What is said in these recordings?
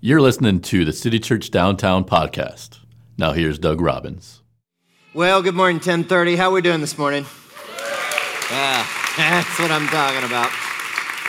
You're listening to the City Church Downtown podcast. Now here's Doug Robbins. Well, good morning, 1030. How are we doing this morning? Yeah, that's what I'm talking about.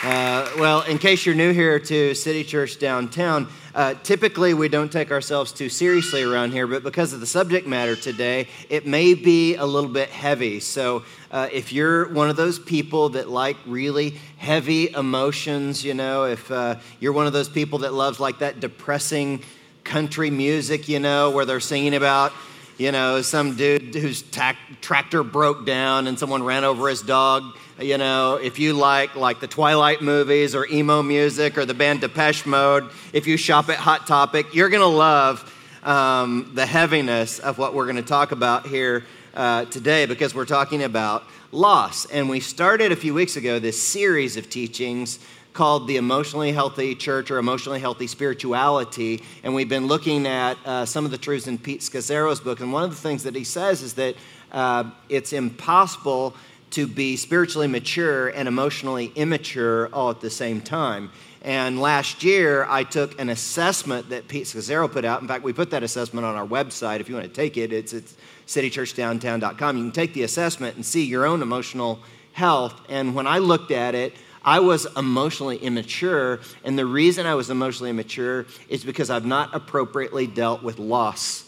Uh, well, in case you're new here to City Church Downtown, uh, typically we don't take ourselves too seriously around here, but because of the subject matter today, it may be a little bit heavy. So uh, if you're one of those people that like really heavy emotions, you know, if uh, you're one of those people that loves like that depressing country music, you know, where they're singing about you know, some dude whose tac- tractor broke down and someone ran over his dog. You know, if you like like the Twilight movies or emo music or the band Depeche Mode, if you shop at Hot Topic, you're gonna love um, the heaviness of what we're gonna talk about here uh, today because we're talking about loss. And we started a few weeks ago this series of teachings called the Emotionally Healthy Church or Emotionally Healthy Spirituality. And we've been looking at uh, some of the truths in Pete Scazzero's book. And one of the things that he says is that uh, it's impossible to be spiritually mature and emotionally immature all at the same time. And last year, I took an assessment that Pete Scazzero put out. In fact, we put that assessment on our website. If you want to take it, it's, it's citychurchdowntown.com. You can take the assessment and see your own emotional health. And when I looked at it, I was emotionally immature, and the reason I was emotionally immature is because I've not appropriately dealt with loss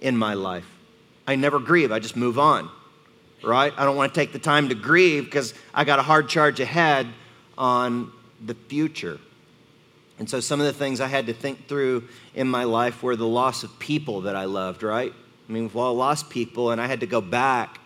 in my life. I never grieve, I just move on, right? I don't want to take the time to grieve because I got a hard charge ahead on the future. And so some of the things I had to think through in my life were the loss of people that I loved, right? I mean, well, I lost people, and I had to go back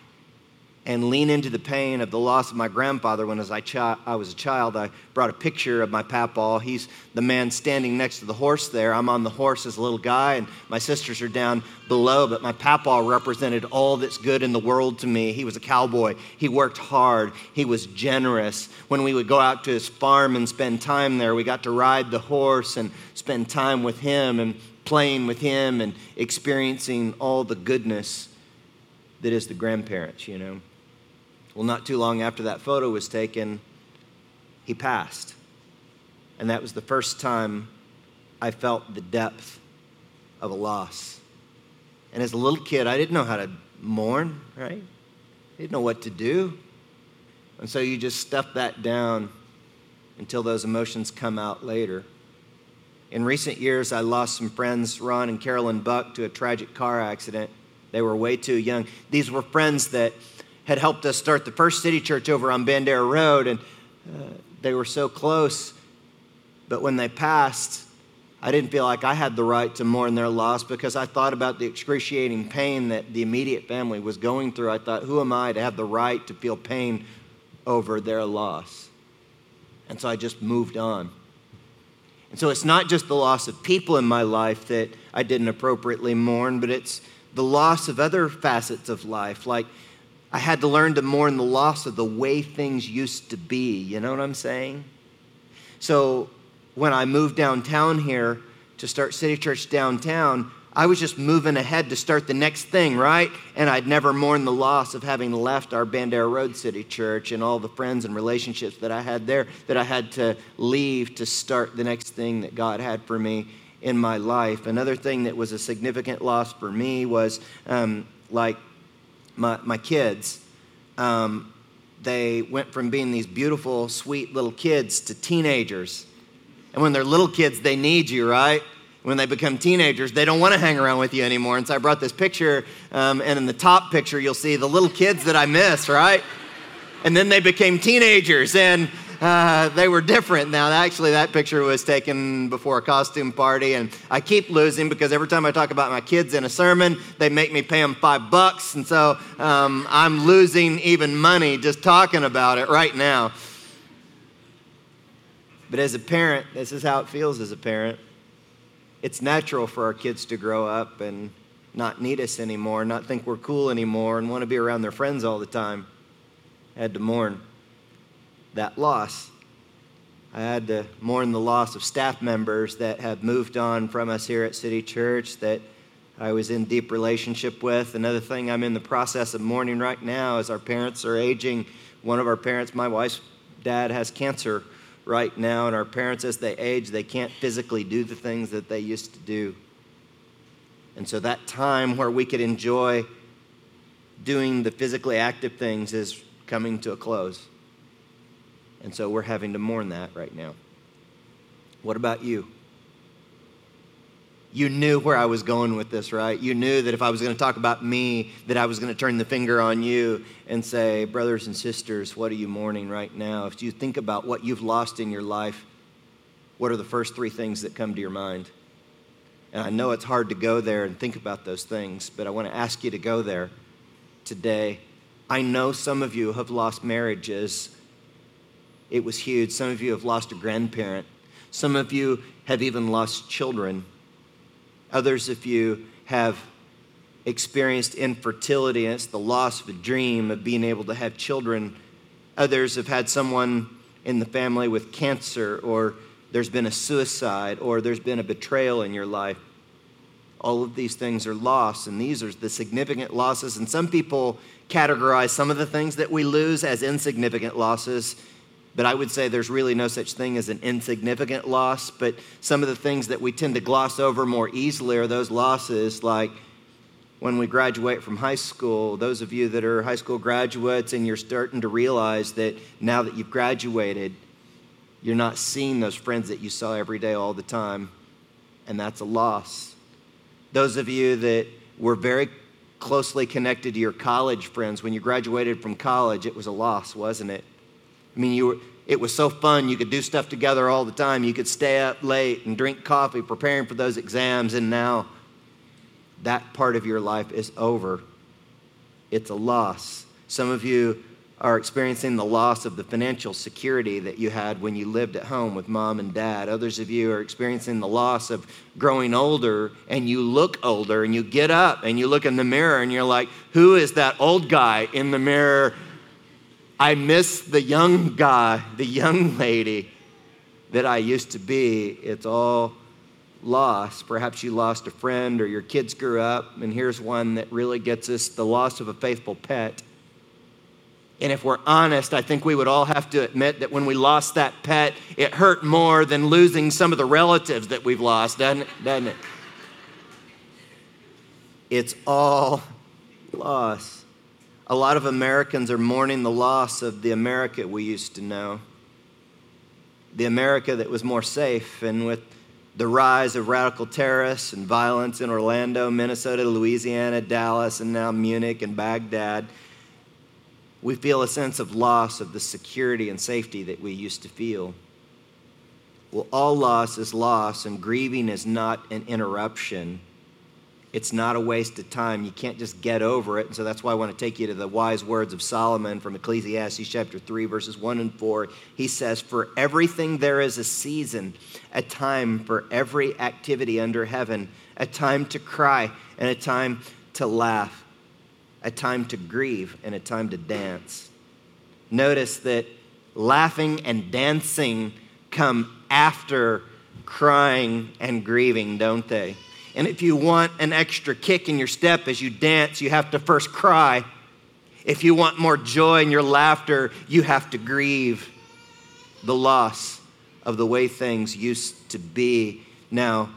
and lean into the pain of the loss of my grandfather when as I, chi- I was a child. I brought a picture of my papaw. He's the man standing next to the horse there. I'm on the horse as a little guy, and my sisters are down below, but my papaw represented all that's good in the world to me. He was a cowboy. He worked hard. He was generous. When we would go out to his farm and spend time there, we got to ride the horse and spend time with him and playing with him and experiencing all the goodness that is the grandparents, you know. Well, not too long after that photo was taken, he passed. And that was the first time I felt the depth of a loss. And as a little kid, I didn't know how to mourn, right? I didn't know what to do. And so you just stuff that down until those emotions come out later. In recent years, I lost some friends, Ron and Carolyn Buck, to a tragic car accident. They were way too young. These were friends that had helped us start the first city church over on Bandera Road, and uh, they were so close. But when they passed, I didn't feel like I had the right to mourn their loss because I thought about the excruciating pain that the immediate family was going through. I thought, who am I to have the right to feel pain over their loss? And so I just moved on. And so it's not just the loss of people in my life that I didn't appropriately mourn, but it's the loss of other facets of life, like I had to learn to mourn the loss of the way things used to be. You know what I'm saying? So when I moved downtown here to start City Church downtown, I was just moving ahead to start the next thing, right? And I'd never mourned the loss of having left our Bandera Road City Church and all the friends and relationships that I had there that I had to leave to start the next thing that God had for me in my life. Another thing that was a significant loss for me was um, like my, my kids, um, they went from being these beautiful, sweet little kids to teenagers. And when they're little kids, they need you, right? When they become teenagers, they don't want to hang around with you anymore. And so I brought this picture, um, and in the top picture, you'll see the little kids that I miss, right? And then they became teenagers, and uh, they were different. Now, actually, that picture was taken before a costume party, and I keep losing because every time I talk about my kids in a sermon, they make me pay them five bucks, and so um, I'm losing even money just talking about it right now. But as a parent, this is how it feels as a parent. It's natural for our kids to grow up and not need us anymore, not think we're cool anymore, and want to be around their friends all the time. I had to mourn that loss. I had to mourn the loss of staff members that have moved on from us here at City Church that I was in deep relationship with. Another thing I'm in the process of mourning right now is our parents are aging. One of our parents, my wife's dad, has cancer right now. And our parents, as they age, they can't physically do the things that they used to do. And so that time where we could enjoy doing the physically active things is coming to a close. And so we're having to mourn that right now. What about you? You knew where I was going with this, right? You knew that if I was going to talk about me, that I was going to turn the finger on you and say, brothers and sisters, what are you mourning right now? If you think about what you've lost in your life, what are the first three things that come to your mind? And I know it's hard to go there and think about those things, but I want to ask you to go there today. I know some of you have lost marriages. It was huge. Some of you have lost a grandparent. Some of you have even lost children. Others of you have experienced infertility, it's the loss of a dream of being able to have children. Others have had someone in the family with cancer, or there's been a suicide, or there's been a betrayal in your life. All of these things are loss, and these are the significant losses. And some people categorize some of the things that we lose as insignificant losses but I would say there's really no such thing as an insignificant loss. But some of the things that we tend to gloss over more easily are those losses, like when we graduate from high school. Those of you that are high school graduates and you're starting to realize that now that you've graduated, you're not seeing those friends that you saw every day all the time, and that's a loss. Those of you that were very closely connected to your college friends, when you graduated from college, it was a loss, wasn't it? I mean, you were, it was so fun. You could do stuff together all the time. You could stay up late and drink coffee preparing for those exams, and now that part of your life is over. It's a loss. Some of you are experiencing the loss of the financial security that you had when you lived at home with mom and dad. Others of you are experiencing the loss of growing older and you look older and you get up and you look in the mirror and you're like, who is that old guy in the mirror I miss the young guy, the young lady that I used to be. It's all lost. Perhaps you lost a friend or your kids grew up, and here's one that really gets us the loss of a faithful pet. And if we're honest, I think we would all have to admit that when we lost that pet, it hurt more than losing some of the relatives that we've lost, doesn't it? Doesn't it? It's all lost. A lot of Americans are mourning the loss of the America we used to know. The America that was more safe, and with the rise of radical terrorists and violence in Orlando, Minnesota, Louisiana, Dallas, and now Munich and Baghdad, we feel a sense of loss of the security and safety that we used to feel. Well, all loss is loss, and grieving is not an interruption it's not a waste of time. You can't just get over it. And so that's why I want to take you to the wise words of Solomon from Ecclesiastes chapter 3, verses 1 and 4. He says, For everything there is a season, a time for every activity under heaven, a time to cry and a time to laugh, a time to grieve and a time to dance. Notice that laughing and dancing come after crying and grieving, don't they? And if you want an extra kick in your step as you dance, you have to first cry. If you want more joy in your laughter, you have to grieve the loss of the way things used to be. Now,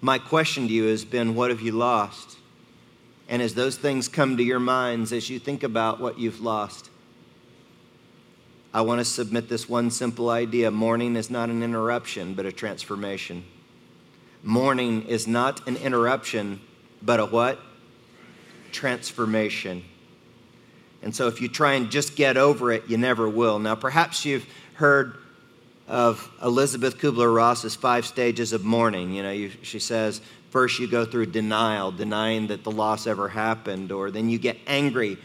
my question to you has been what have you lost? And as those things come to your minds, as you think about what you've lost, I want to submit this one simple idea mourning is not an interruption, but a transformation. Mourning is not an interruption, but a what? Transformation. And so if you try and just get over it, you never will. Now, perhaps you've heard of Elisabeth Kubler Ross's five stages of mourning. You know, you, she says, first you go through denial, denying that the loss ever happened, or then you get angry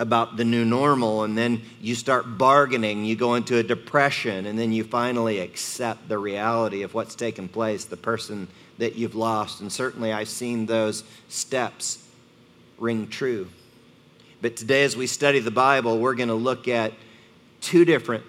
about the new normal, and then you start bargaining, you go into a depression, and then you finally accept the reality of what's taken place, the person that you've lost. And certainly I've seen those steps ring true. But today, as we study the Bible, we're going to look at two different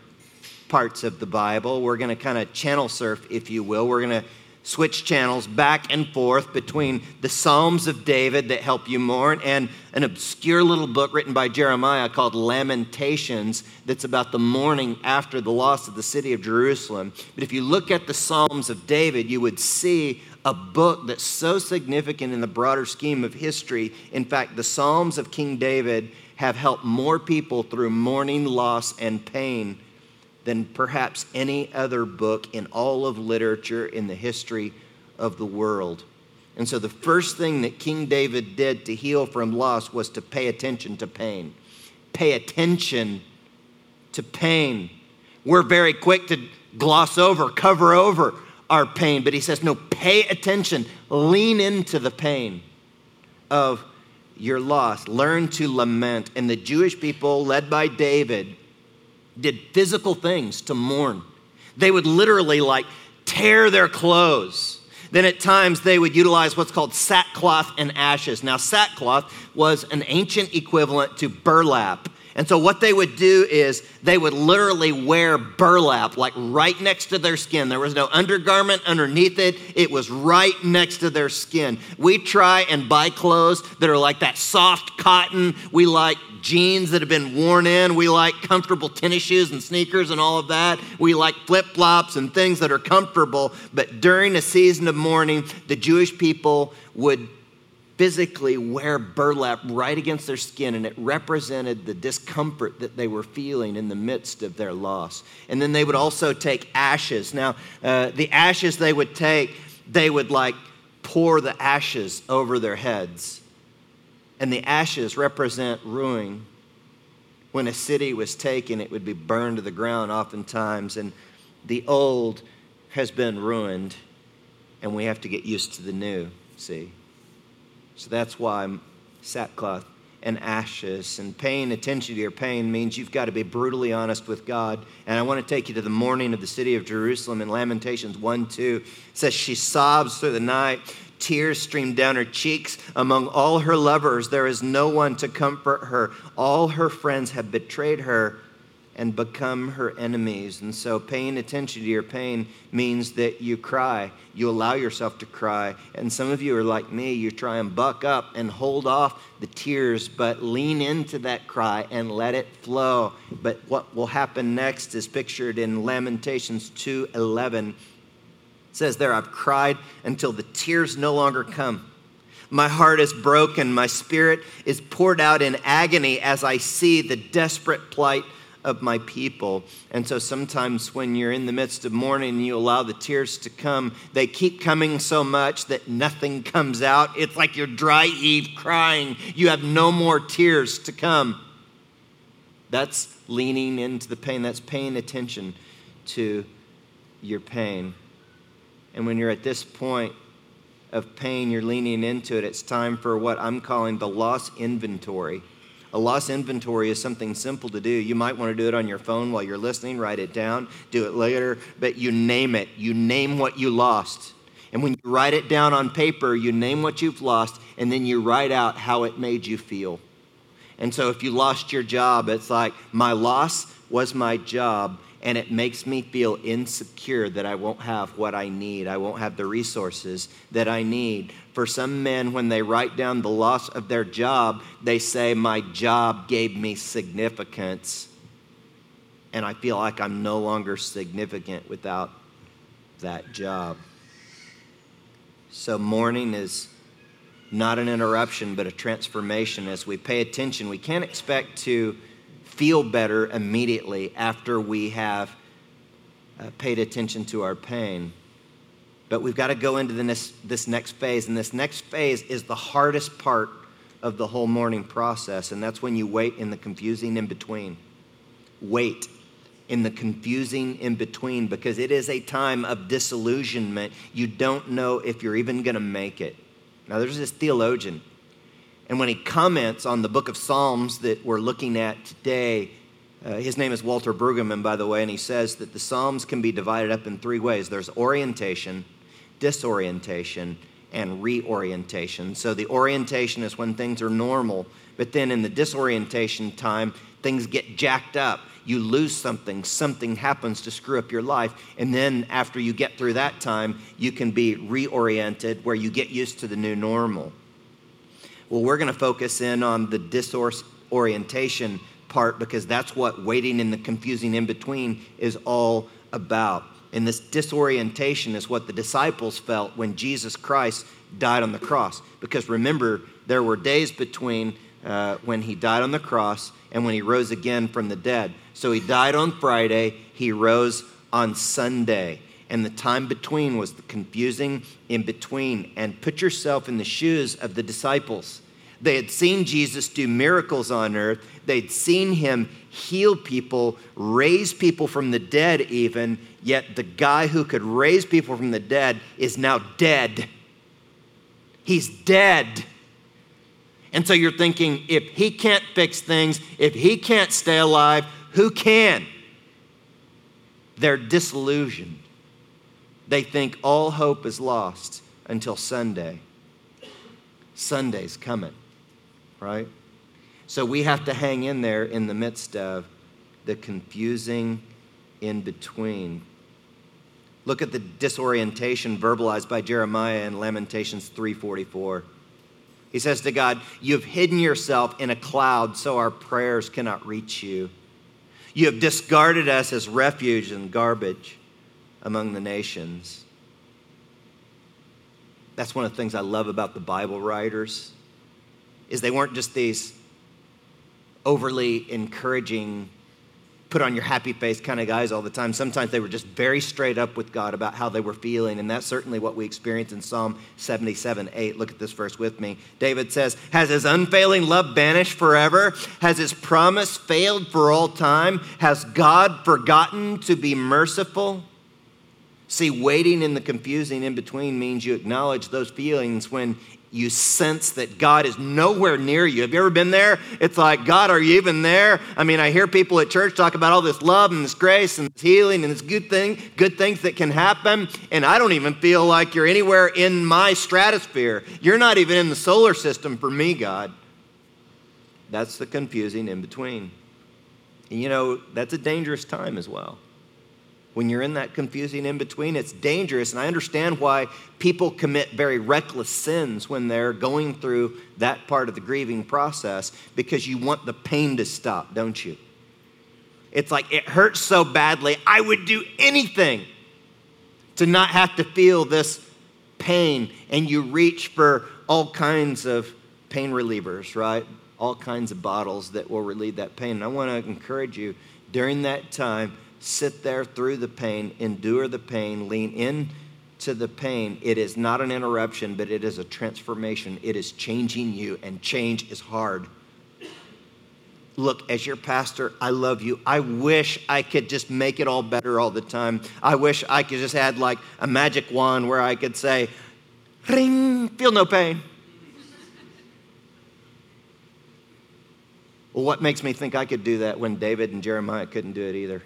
parts of the Bible. We're going to kind of channel surf, if you will. We're going to switch channels back and forth between the Psalms of David that help you mourn and an obscure little book written by Jeremiah called Lamentations that's about the mourning after the loss of the city of Jerusalem. But if you look at the Psalms of David, you would see a book that's so significant in the broader scheme of history. In fact, the Psalms of King David have helped more people through mourning, loss, and pain than perhaps any other book in all of literature in the history of the world. And so, the first thing that King David did to heal from loss was to pay attention to pain. Pay attention to pain. We're very quick to gloss over, cover over our pain, but he says, no, pay attention, lean into the pain of your loss, learn to lament. And the Jewish people, led by David, did physical things to mourn. They would literally like tear their clothes. Then at times they would utilize what's called sackcloth and ashes. Now, sackcloth was an ancient equivalent to burlap. And so, what they would do is they would literally wear burlap, like right next to their skin. There was no undergarment underneath it, it was right next to their skin. We try and buy clothes that are like that soft cotton. We like jeans that have been worn in. We like comfortable tennis shoes and sneakers and all of that. We like flip flops and things that are comfortable. But during a season of mourning, the Jewish people would physically wear burlap right against their skin, and it represented the discomfort that they were feeling in the midst of their loss. And then they would also take ashes. Now, uh, the ashes they would take, they would like pour the ashes over their heads. And the ashes represent ruin. When a city was taken, it would be burned to the ground oftentimes, and the old has been ruined, and we have to get used to the new, see? So that's why sackcloth and ashes and paying attention to your pain means you've got to be brutally honest with God. And I want to take you to the mourning of the city of Jerusalem in Lamentations 1 2. It says, She sobs through the night, tears stream down her cheeks. Among all her lovers, there is no one to comfort her. All her friends have betrayed her and become her enemies. And so, paying attention to your pain means that you cry. You allow yourself to cry. And some of you are like me, you try and buck up and hold off the tears, but lean into that cry and let it flow. But what will happen next is pictured in Lamentations 2:11. It says there, I've cried until the tears no longer come. My heart is broken. My spirit is poured out in agony as I see the desperate plight of my people. And so sometimes when you're in the midst of mourning and you allow the tears to come, they keep coming so much that nothing comes out. It's like you're dry Eve crying. You have no more tears to come. That's leaning into the pain, that's paying attention to your pain. And when you're at this point of pain, you're leaning into it, it's time for what I'm calling the loss inventory. A loss inventory is something simple to do. You might want to do it on your phone while you're listening, write it down, do it later, but you name it. You name what you lost. And when you write it down on paper, you name what you've lost, and then you write out how it made you feel. And so if you lost your job, it's like, my loss was my job, and it makes me feel insecure that I won't have what I need. I won't have the resources that I need. For some men, when they write down the loss of their job, they say, My job gave me significance, and I feel like I'm no longer significant without that job. So, mourning is not an interruption, but a transformation. As we pay attention, we can't expect to feel better immediately after we have uh, paid attention to our pain. But we've got to go into this, this next phase, and this next phase is the hardest part of the whole mourning process, and that's when you wait in the confusing in between. Wait in the confusing in between because it is a time of disillusionment. You don't know if you're even going to make it. Now, there's this theologian, and when he comments on the book of Psalms that we're looking at today, uh, his name is Walter Brueggemann, by the way, and he says that the Psalms can be divided up in three ways there's orientation, disorientation, and reorientation. So the orientation is when things are normal, but then in the disorientation time, things get jacked up. You lose something, something happens to screw up your life. And then after you get through that time, you can be reoriented where you get used to the new normal. Well, we're going to focus in on the disorientation part because that's what waiting in the confusing in between is all about. And this disorientation is what the disciples felt when Jesus Christ died on the cross. Because remember, there were days between uh, when he died on the cross and when he rose again from the dead. So he died on Friday, he rose on Sunday. And the time between was the confusing in between. And put yourself in the shoes of the disciples. They had seen Jesus do miracles on earth. They'd seen him heal people, raise people from the dead, even. Yet the guy who could raise people from the dead is now dead. He's dead. And so you're thinking, if he can't fix things, if he can't stay alive, who can? They're disillusioned. They think all hope is lost until Sunday. Sunday's coming, right? So we have to hang in there in the midst of the confusing in between. Look at the disorientation verbalized by Jeremiah in Lamentations 3:44. He says to God, "You've hidden yourself in a cloud so our prayers cannot reach you. You have discarded us as refuge and garbage among the nations." That's one of the things I love about the Bible writers is they weren't just these overly encouraging put on your happy face kind of guys all the time. Sometimes they were just very straight up with God about how they were feeling, and that's certainly what we experience in Psalm 77 8. Look at this verse with me. David says, Has his unfailing love vanished forever? Has his promise failed for all time? Has God forgotten to be merciful? See, waiting in the confusing in between means you acknowledge those feelings when you sense that God is nowhere near you. Have you ever been there? It's like, God, are you even there? I mean, I hear people at church talk about all this love and this grace and this healing and this good thing, good things that can happen, and I don't even feel like you're anywhere in my stratosphere. You're not even in the solar system for me, God. That's the confusing in between. And you know, that's a dangerous time as well when you're in that confusing in between, it's dangerous. And I understand why people commit very reckless sins when they're going through that part of the grieving process because you want the pain to stop, don't you? It's like it hurts so badly, I would do anything to not have to feel this pain. And you reach for all kinds of pain relievers, right? All kinds of bottles that will relieve that pain. And I want to encourage you during that time sit there through the pain, endure the pain, lean in to the pain. It is not an interruption, but it is a transformation. It is changing you, and change is hard. Look, as your pastor, I love you. I wish I could just make it all better all the time. I wish I could just had like a magic wand where I could say, ring, feel no pain. Well, what makes me think I could do that when David and Jeremiah couldn't do it either?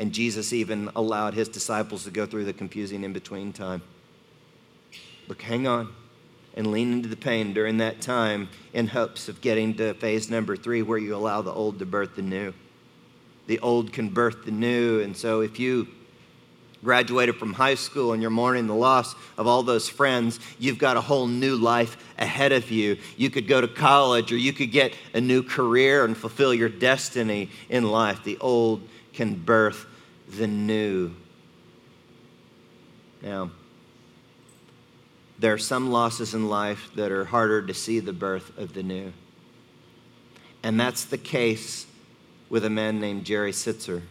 And Jesus even allowed his disciples to go through the confusing in between time. Look, hang on and lean into the pain during that time in hopes of getting to phase number three where you allow the old to birth the new. The old can birth the new. And so if you graduated from high school and you're mourning the loss of all those friends, you've got a whole new life ahead of you. You could go to college or you could get a new career and fulfill your destiny in life. The old can birth the new. Now, there are some losses in life that are harder to see the birth of the new. And that's the case with a man named Jerry Sittser.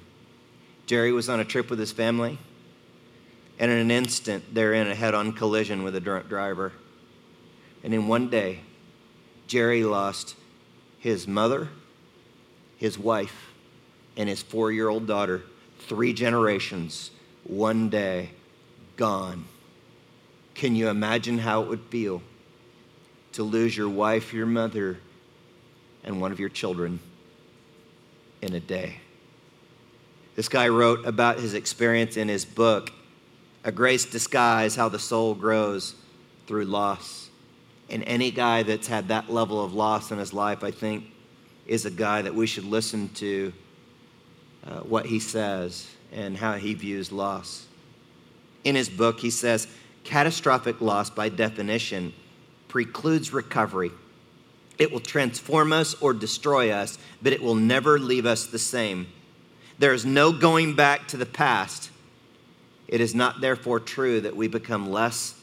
Jerry was on a trip with his family, and in an instant, they're in a head on collision with a drunk driver. And in one day, Jerry lost his mother, his wife, and his four year old daughter three generations, one day, gone. Can you imagine how it would feel to lose your wife, your mother, and one of your children in a day? This guy wrote about his experience in his book, A Grace Disguise How the Soul Grows Through Loss. And any guy that's had that level of loss in his life, I think, is a guy that we should listen to uh, what he says and how he views loss. In his book, he says catastrophic loss, by definition, precludes recovery. It will transform us or destroy us, but it will never leave us the same. There is no going back to the past. It is not therefore true that we become less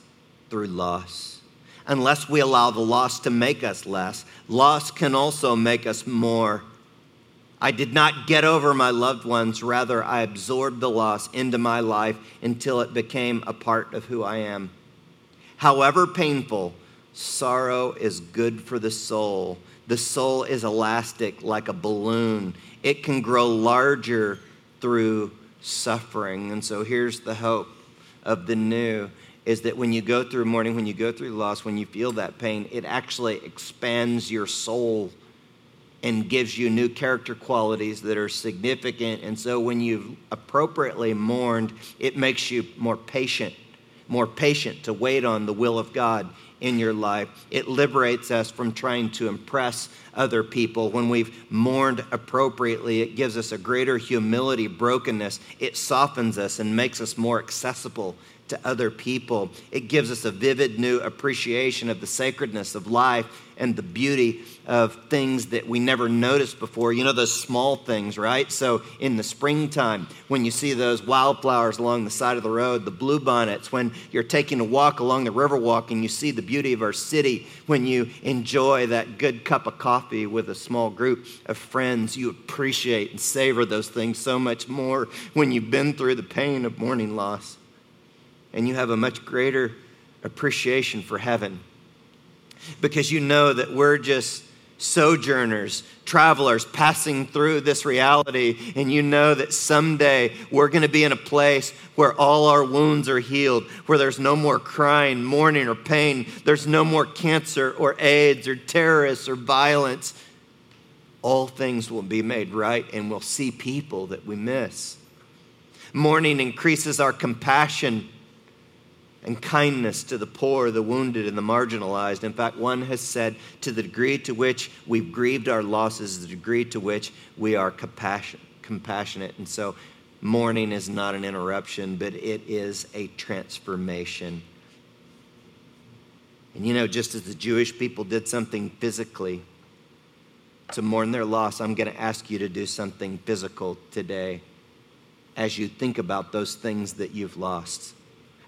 through loss. Unless we allow the loss to make us less, loss can also make us more. I did not get over my loved ones, rather, I absorbed the loss into my life until it became a part of who I am. However painful, sorrow is good for the soul. The soul is elastic like a balloon, it can grow larger through suffering. And so here's the hope of the new is that when you go through mourning, when you go through loss, when you feel that pain, it actually expands your soul and gives you new character qualities that are significant. And so when you've appropriately mourned, it makes you more patient, more patient to wait on the will of God in your life. It liberates us from trying to impress other people. When we've mourned appropriately, it gives us a greater humility, brokenness. It softens us and makes us more accessible to other people. It gives us a vivid new appreciation of the sacredness of life and the beauty of things that we never noticed before. You know, those small things, right? So in the springtime, when you see those wildflowers along the side of the road, the bluebonnets, when you're taking a walk along the Riverwalk and you see the beauty of our city, when you enjoy that good cup of coffee with a small group of friends, you appreciate and savor those things so much more when you've been through the pain of mourning loss and you have a much greater appreciation for heaven because you know that we're just sojourners, travelers passing through this reality, and you know that someday we're going to be in a place where all our wounds are healed, where there's no more crying, mourning, or pain, there's no more cancer or AIDS or terrorists or violence. All things will be made right, and we'll see people that we miss. Mourning increases our compassion and kindness to the poor, the wounded, and the marginalized. In fact, one has said to the degree to which we've grieved our losses, the degree to which we are compassion, compassionate. And so, mourning is not an interruption, but it is a transformation. And you know, just as the Jewish people did something physically to mourn their loss, I'm going to ask you to do something physical today as you think about those things that you've lost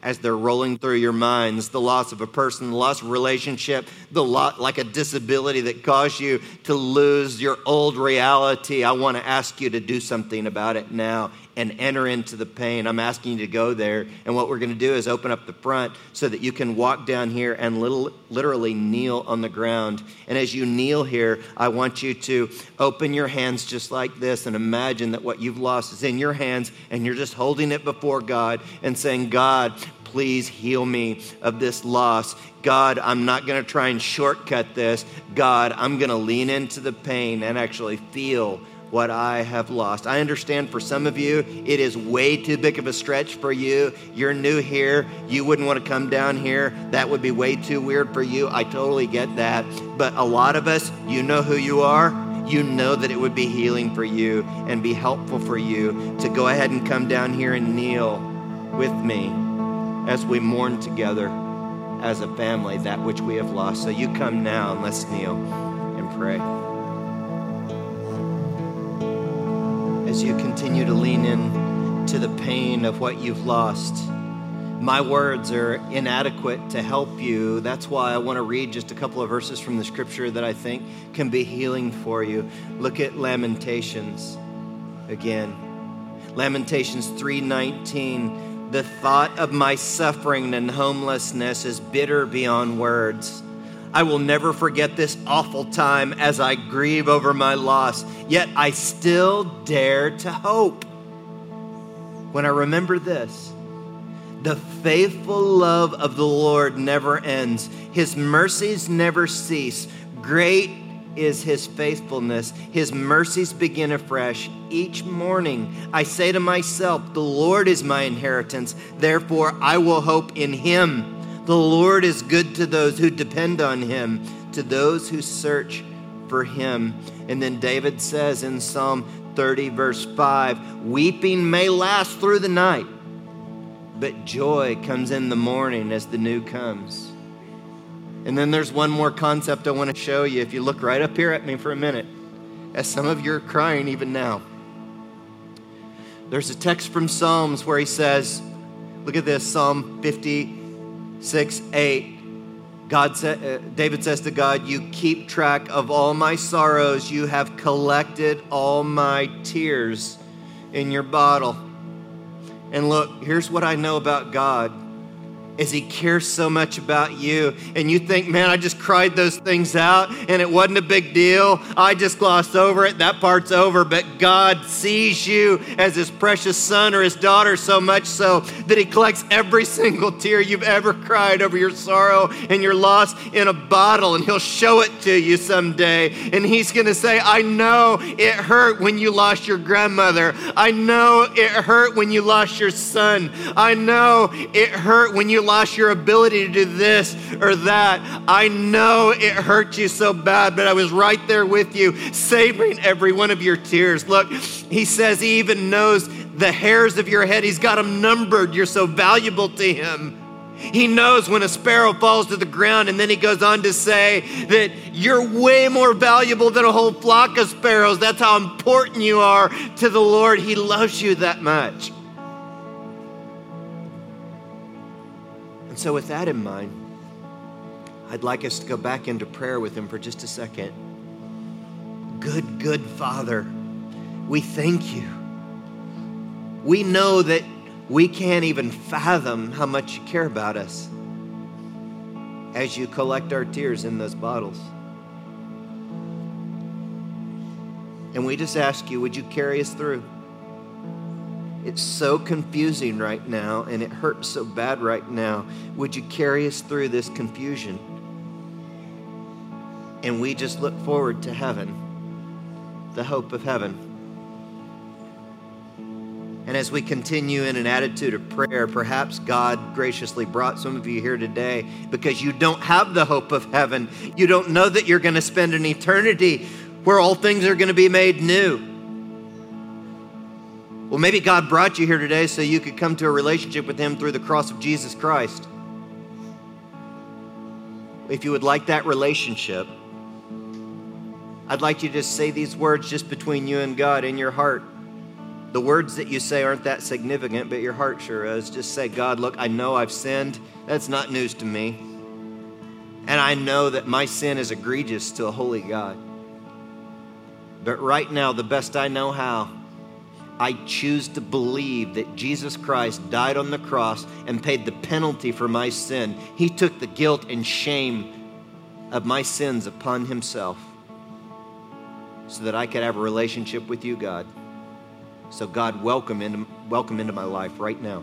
as they're rolling through your minds the loss of a person, the loss of relationship, the lot like a disability that caused you to lose your old reality. I want to ask you to do something about it now and enter into the pain. I'm asking you to go there. And what we're going to do is open up the front so that you can walk down here and little, literally kneel on the ground. And as you kneel here, I want you to open your hands just like this and imagine that what you've lost is in your hands and you're just holding it before God and saying, God, please heal me of this loss. God, I'm not going to try and shortcut this. God, I'm going to lean into the pain and actually feel what I have lost. I understand for some of you, it is way too big of a stretch for you. You're new here. You wouldn't want to come down here. That would be way too weird for you. I totally get that. But a lot of us, you know who you are. You know that it would be healing for you and be helpful for you to go ahead and come down here and kneel with me as we mourn together as a family that which we have lost. So you come now and let's kneel and pray. As you continue to lean in to the pain of what you've lost. My words are inadequate to help you. That's why I want to read just a couple of verses from the scripture that I think can be healing for you. Look at Lamentations again. Lamentations 3:19 The thought of my suffering and homelessness is bitter beyond words. I will never forget this awful time as I grieve over my loss, yet I still dare to hope. When I remember this, the faithful love of the Lord never ends, His mercies never cease. Great is His faithfulness, His mercies begin afresh each morning. I say to myself, The Lord is my inheritance, therefore I will hope in Him. The Lord is good to those who depend on him, to those who search for him. And then David says in Psalm 30, verse 5 Weeping may last through the night, but joy comes in the morning as the new comes. And then there's one more concept I want to show you. If you look right up here at me for a minute, as some of you are crying even now. There's a text from Psalms where he says, Look at this, Psalm 56, 8. God sa- uh, David says to God, You keep track of all my sorrows. You have collected all my tears in your bottle. And look, here's what I know about God is he cares so much about you. And you think, man, I just cried those things out and it wasn't a big deal. I just glossed over it. That part's over. But God sees you as his precious son or his daughter so much so that he collects every single tear you've ever cried over your sorrow and your loss in a bottle and he'll show it to you someday. And he's going to say, I know it hurt when you lost your grandmother. I know it hurt when you lost your son. I know it hurt when you lost your ability to do this or that. I know it hurt you so bad, but I was right there with you, savoring every one of your tears. Look, he says he even knows the hairs of your head, he's got them numbered. You're so valuable to him. He knows when a sparrow falls to the ground, and then he goes on to say that you're way more valuable than a whole flock of sparrows. That's how important you are to the Lord. He loves you that much. And so, with that in mind, I'd like us to go back into prayer with Him for just a second. Good, good Father, we thank you. We know that we can't even fathom how much you care about us as you collect our tears in those bottles. And we just ask you, would you carry us through? It's so confusing right now, and it hurts so bad right now. Would you carry us through this confusion? And we just look forward to heaven, the hope of heaven. And as we continue in an attitude of prayer, perhaps God graciously brought some of you here today because you don't have the hope of heaven. You don't know that you're going to spend an eternity where all things are going to be made new. Well, maybe God brought you here today so you could come to a relationship with Him through the cross of Jesus Christ. If you would like that relationship, I'd like you to just say these words just between you and God in your heart. The words that you say aren't that significant, but your heart sure is. Just say, God, look, I know I've sinned. That's not news to me. And I know that my sin is egregious to a holy God. But right now, the best I know how, I choose to believe that Jesus Christ died on the cross and paid the penalty for my sin. He took the guilt and shame of my sins upon himself so that I could have a relationship with you, God. So, God, welcome into, welcome into my life right now.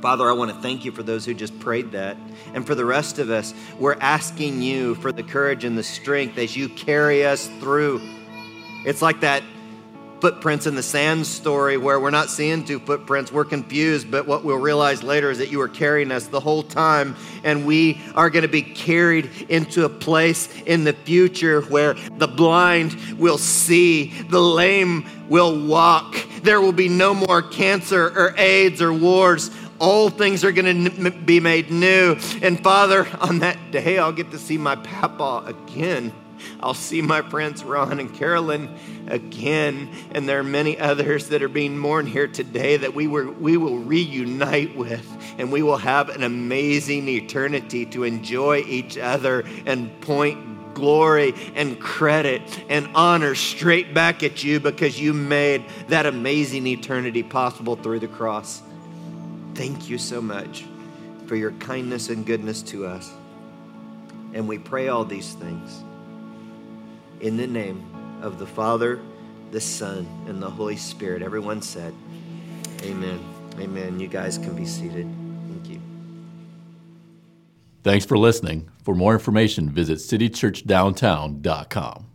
Father, I want to thank you for those who just prayed that. And for the rest of us, we're asking you for the courage and the strength as you carry us through. It's like that footprints in the sand story where we're not seeing two footprints. We're confused, but what we'll realize later is that you were carrying us the whole time, and we are going to be carried into a place in the future where the blind will see, the lame will walk. There will be no more cancer or AIDS or wars. All things are going to be made new. And Father, on that day, I'll get to see my papa again. I'll see my friends Ron and Carolyn again. And there are many others that are being mourned here today that we, were, we will reunite with. And we will have an amazing eternity to enjoy each other and point glory and credit and honor straight back at you because you made that amazing eternity possible through the cross. Thank you so much for your kindness and goodness to us. And we pray all these things in the name of the Father, the Son, and the Holy Spirit. Everyone said, Amen. Amen. You guys can be seated. Thank you. Thanks for listening. For more information, visit citychurchdowntown.com.